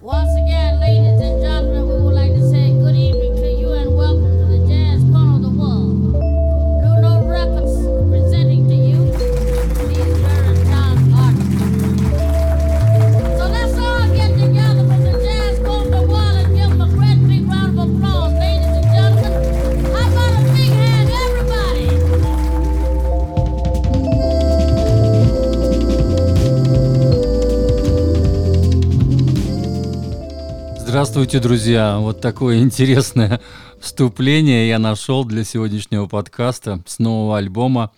was Здравствуйте, друзья! Вот такое интересное вступление я нашел для сегодняшнего подкаста с нового альбома,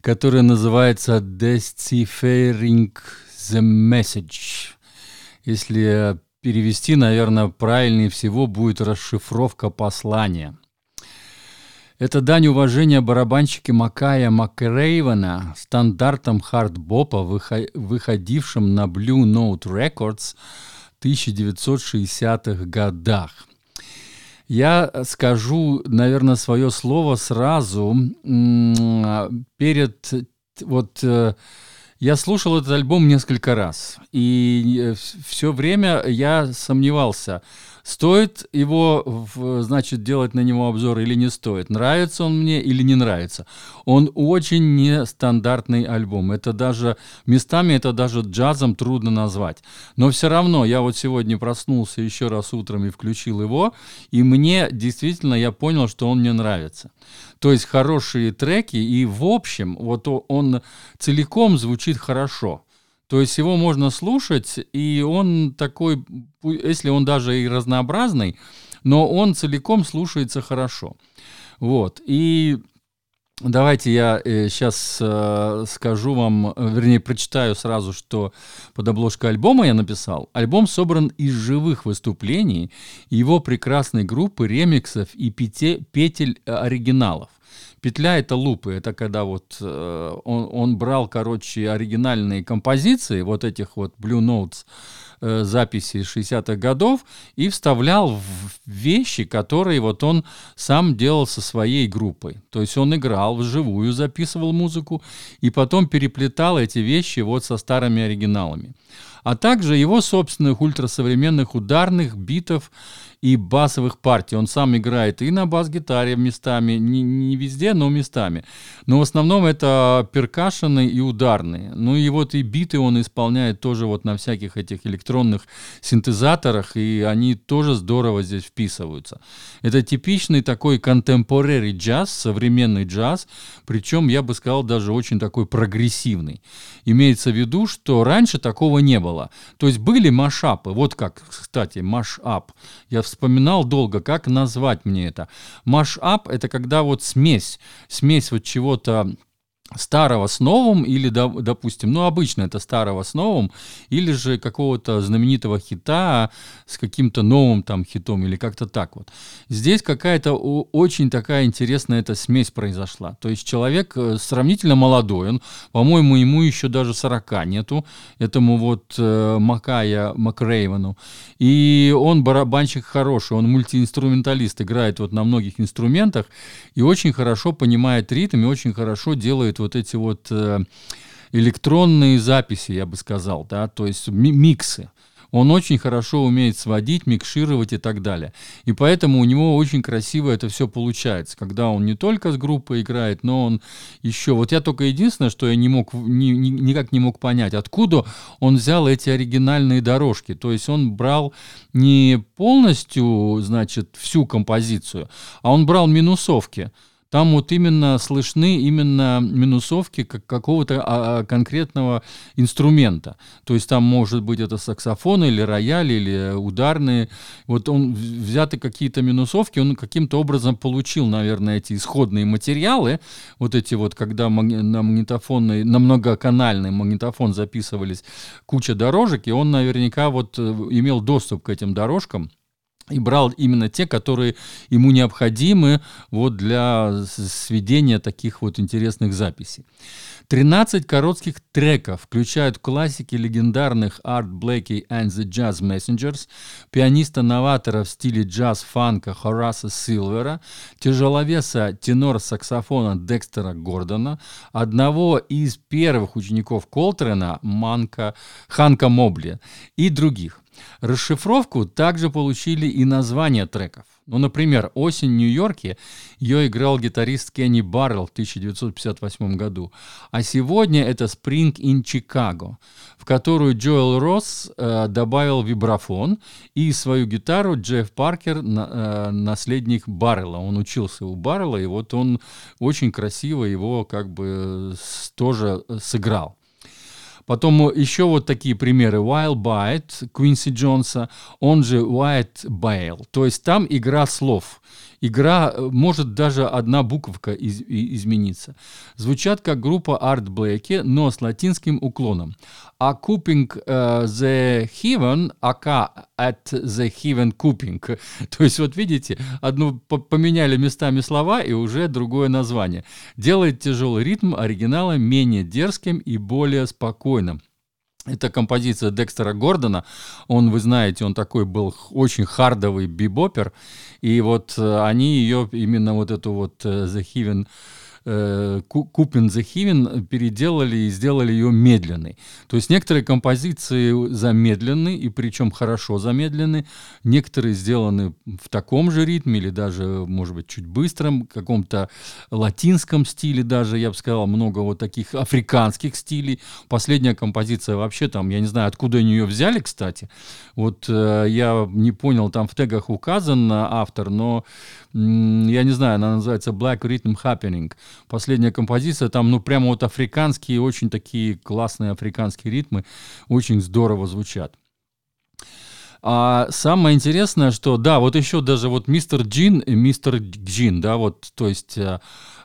который называется Deciphering the Message. Если перевести, наверное, правильнее всего будет расшифровка послания. Это дань уважения барабанщике Макая Макрейвена, стандартом хардбопа, выхо- выходившим на Blue Note Records 1960-х годах. Я скажу, наверное, свое слово сразу перед вот э, я слушал этот альбом несколько раз, и все время я сомневался, стоит его, значит, делать на него обзор или не стоит, нравится он мне или не нравится. Он очень нестандартный альбом, это даже, местами это даже джазом трудно назвать. Но все равно я вот сегодня проснулся еще раз утром и включил его, и мне действительно, я понял, что он мне нравится. То есть хорошие треки, и в общем, вот он целиком звучит хорошо. То есть его можно слушать, и он такой, если он даже и разнообразный, но он целиком слушается хорошо. Вот. И давайте я сейчас скажу вам, э, вернее, прочитаю сразу, что под обложкой альбома я написал. Альбом собран из живых выступлений его прекрасной группы ремиксов и пете- петель э, оригиналов. Петля это лупы, это когда вот э, он, он брал, короче, оригинальные композиции, вот этих вот Blue Notes э, записей 60-х годов и вставлял в вещи, которые вот он сам делал со своей группой. То есть он играл вживую, записывал музыку и потом переплетал эти вещи вот со старыми оригиналами. А также его собственных ультрасовременных ударных битов и басовых партий. Он сам играет и на бас-гитаре местами, не, не везде, но местами. Но в основном это перкашены и ударные. Ну и вот и биты он исполняет тоже вот на всяких этих электронных синтезаторах, и они тоже здорово здесь вписываются. Это типичный такой contemporary джаз, современный джаз, причем, я бы сказал, даже очень такой прогрессивный. Имеется в виду, что раньше такого не было. То есть были машапы, вот как, кстати, машап. Я вспоминал долго, как назвать мне это. Машап — это когда вот смесь, смесь вот чего-то старого с новым, или, до- допустим, ну, обычно это старого с новым, или же какого-то знаменитого хита с каким-то новым там хитом, или как-то так вот. Здесь какая-то очень такая интересная эта смесь произошла. То есть человек э, сравнительно молодой, он, по-моему, ему еще даже 40 нету, этому вот э, Макая Макрейвену. И он барабанщик хороший, он мультиинструменталист, играет вот на многих инструментах и очень хорошо понимает ритм и очень хорошо делает вот эти вот э, электронные записи, я бы сказал, да, то есть ми- миксы. Он очень хорошо умеет сводить, микшировать и так далее. И поэтому у него очень красиво это все получается, когда он не только с группой играет, но он еще... Вот я только единственное, что я не мог, ни- ни- никак не мог понять, откуда он взял эти оригинальные дорожки. То есть он брал не полностью, значит, всю композицию, а он брал минусовки. Там вот именно слышны именно минусовки как какого-то а, а, конкретного инструмента. То есть там может быть это саксофон или рояль или ударные. Вот он взяты какие-то минусовки, он каким-то образом получил, наверное, эти исходные материалы, вот эти вот, когда на магнитофонный, на многоканальный магнитофон записывались куча дорожек, и он наверняка вот э, имел доступ к этим дорожкам и брал именно те, которые ему необходимы вот для сведения таких вот интересных записей. 13 коротких треков включают классики легендарных Art Blakey and the Jazz Messengers, пианиста-новатора в стиле джаз-фанка Хораса Силвера, тяжеловеса тенор-саксофона Декстера Гордона, одного из первых учеников Колтрена Манка, Ханка Мобли и других. Расшифровку также получили и названия треков. Ну, например, «Осень в Нью-Йорке» ее играл гитарист Кенни Баррелл в 1958 году. А сегодня это «Spring in Chicago», в которую Джоэл Росс э, добавил вибрафон и свою гитару Джефф Паркер, на, э, наследник Баррелла. Он учился у Баррелла, и вот он очень красиво его как бы тоже сыграл. Потом еще вот такие примеры. Wild Bite Квинси Джонса, он же White Bale. То есть там игра слов. Игра, э, может даже одна буковка из, измениться. Звучат как группа Art Blakey, но с латинским уклоном. А Cooping uh, the Heaven, ака at the Heaven Cooping. То есть вот видите, одну поменяли местами слова и уже другое название. Делает тяжелый ритм оригинала менее дерзким и более спокойным. Это композиция Декстера Гордона. Он, вы знаете, он такой был очень хардовый бибопер. И вот э, они ее, именно вот эту вот э, The Heaven э, Купин Heaven переделали и сделали ее медленной. То есть некоторые композиции замедлены, и причем хорошо замедлены, некоторые сделаны в таком же ритме или даже, может быть, чуть быстром, каком-то латинском стиле даже, я бы сказал, много вот таких африканских стилей. Последняя композиция вообще там, я не знаю, откуда они ее взяли, кстати. Вот э, я не понял, там в тегах указан автор, но я не знаю, она называется Black Rhythm Happening. Последняя композиция, там, ну, прямо вот африканские, очень такие классные африканские ритмы, очень здорово звучат. А самое интересное, что, да, вот еще даже вот мистер Джин и мистер Джин, да, вот, то есть э,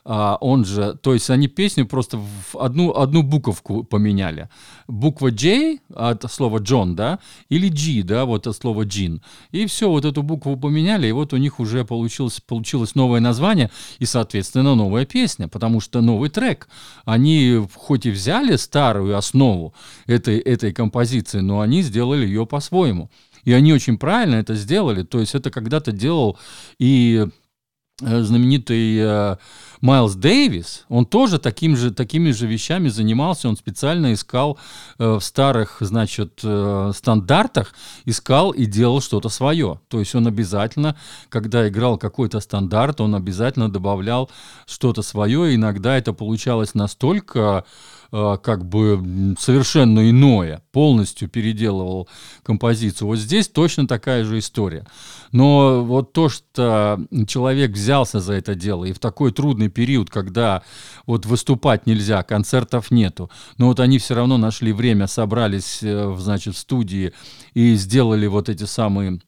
а, он же, то есть они песню просто в одну, одну буковку поменяли. Буква J от слова Джон, да, или G, да, вот от слова Джин. И все, вот эту букву поменяли, и вот у них уже получилось, получилось новое название и, соответственно, новая песня, потому что новый трек. Они хоть и взяли старую основу этой, этой композиции, но они сделали ее по-своему. И они очень правильно это сделали. То есть это когда-то делал и Э, знаменитый э, Майлз Дэвис, он тоже таким же, такими же вещами занимался, он специально искал э, в старых, значит, э, стандартах, искал и делал что-то свое. То есть он обязательно, когда играл какой-то стандарт, он обязательно добавлял что-то свое, и иногда это получалось настолько Э, как бы совершенно иное, полностью переделывал композицию. Вот здесь точно такая же история. Но вот то, что человек взялся за это дело, и в такой трудный период, когда вот выступать нельзя, концертов нету, но вот они все равно нашли время, собрались, э, значит, в студии и сделали вот эти самые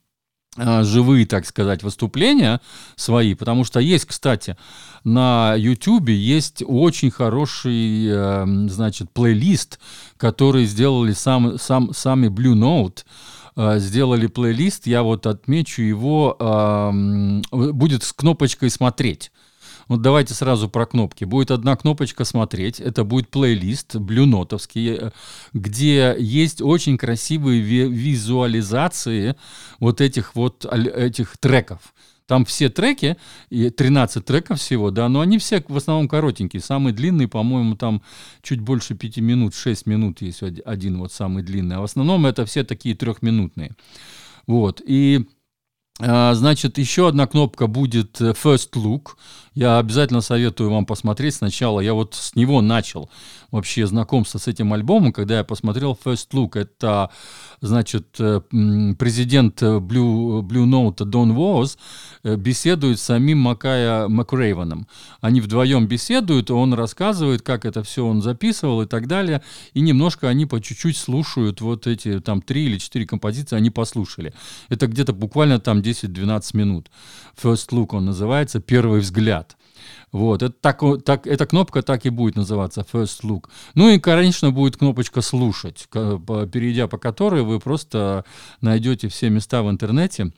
а, живые, так сказать, выступления свои, потому что есть, кстати, на YouTube есть очень хороший, эм, значит, плейлист, который сделали сам, сам, сами Blue Note, э, сделали плейлист, я вот отмечу его, эм, будет с кнопочкой «Смотреть». Вот давайте сразу про кнопки. Будет одна кнопочка «Смотреть». Это будет плейлист блюнотовский, э, где есть очень красивые визуализации вот этих вот этих треков. Там все треки, и 13 треков всего, да, но они все в основном коротенькие. Самый длинный, по-моему, там чуть больше 5 минут, 6 минут есть один вот самый длинный. А в основном это все такие трехминутные. Вот, и а, Значит, еще одна кнопка будет э, First Look. Я обязательно советую вам посмотреть сначала. Я вот с него начал вообще знакомство с этим альбомом, когда я посмотрел First Look. Это, значит, э, президент Blue, Blue Note Дон Воз э, беседует с самим Макая Макрейвеном. Они вдвоем беседуют, он рассказывает, как это все он записывал и так далее. И немножко они по чуть-чуть слушают вот эти там три или четыре композиции, они послушали. Это где-то буквально там 10-12 минут. First Look он называется, первый взгляд. Вот, это так, так, эта кнопка так и будет называться, First Look. Ну и, конечно, будет кнопочка «Слушать», перейдя по которой вы просто найдете все места в интернете,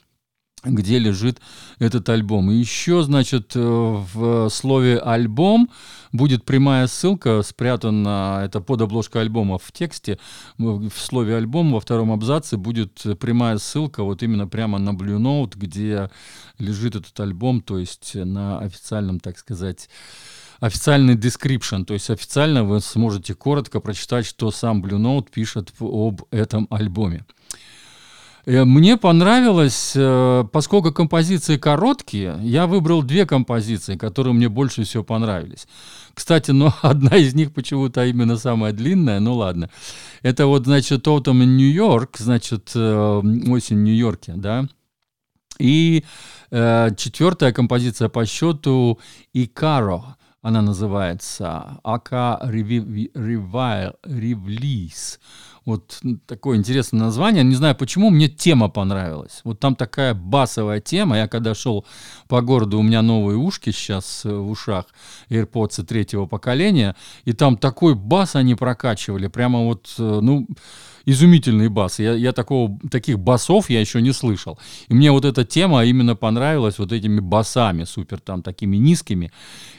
где лежит этот альбом. И еще, значит, э, в слове «альбом» будет прямая ссылка, спрятана, это под обложкой альбома в тексте, в слове «альбом» во втором абзаце будет прямая ссылка вот именно прямо на Blue Note, где лежит этот альбом, то есть на официальном, так сказать, официальный description, то есть официально вы сможете коротко прочитать, что сам Blue Note пишет об этом альбоме. Э, мне понравилось, э, поскольку композиции короткие, я выбрал две композиции, которые мне больше всего понравились. Кстати, ну, одна из них почему-то именно самая длинная, ну ладно. Это вот, значит, Autumn in New York, значит, э, осень в Нью-Йорке, да. И э, четвертая композиция по счету Икаро, она называется Ака Ревлис. Вот такое интересное название. Не знаю почему, мне тема понравилась. Вот там такая басовая тема. Я когда шел по городу, у меня новые ушки сейчас э, в ушах, AirPods третьего поколения, и там такой бас они прокачивали. Прямо вот, э, ну, изумительный бас. Я, я такого, таких басов я еще не слышал. И мне вот эта тема именно понравилась вот этими басами, супер там такими низкими.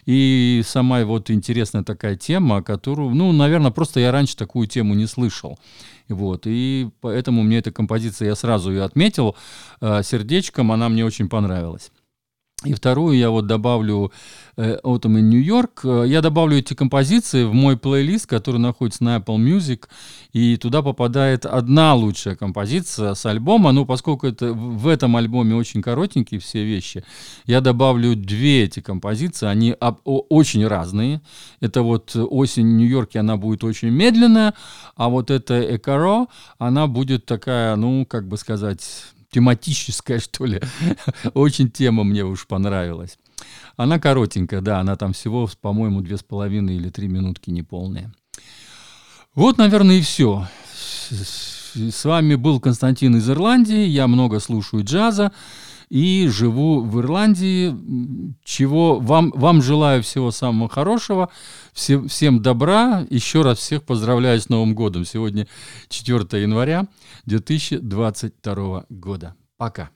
И сама вот интересная такая тема, которую, ну, наверное, просто я раньше такую тему не слышал. Вот, и поэтому мне эта композиция, я сразу ее отметил э, сердечком, она мне очень понравилась. И вторую я вот добавлю э, Autumn in New York. Я добавлю эти композиции в мой плейлист, который находится на Apple Music, и туда попадает одна лучшая композиция с альбома. Ну, поскольку это, в этом альбоме очень коротенькие все вещи, я добавлю две эти композиции. Они об, о, очень разные. Это вот «Осень в Нью-Йорке», она будет очень медленная, а вот эта «Экаро», она будет такая, ну, как бы сказать тематическая, что ли. Очень тема мне уж понравилась. Она коротенькая, да, она там всего, по-моему, две с половиной или три минутки неполные. Вот, наверное, и все. С вами был Константин из Ирландии. Я много слушаю джаза и живу в Ирландии. Чего вам, вам желаю всего самого хорошего, всем, всем добра. Еще раз всех поздравляю с Новым годом. Сегодня 4 января 2022 года. Пока.